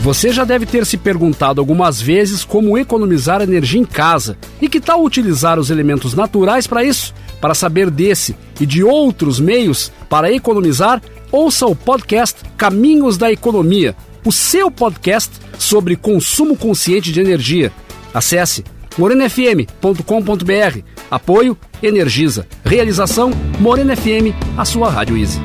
Você já deve ter se perguntado algumas vezes como economizar energia em casa. E que tal utilizar os elementos naturais para isso? Para saber desse e de outros meios para economizar, ouça o podcast Caminhos da Economia, o seu podcast sobre consumo consciente de energia. Acesse morenafm.com.br. Apoio Energisa. Realização Morena FM, a sua Rádio Easy.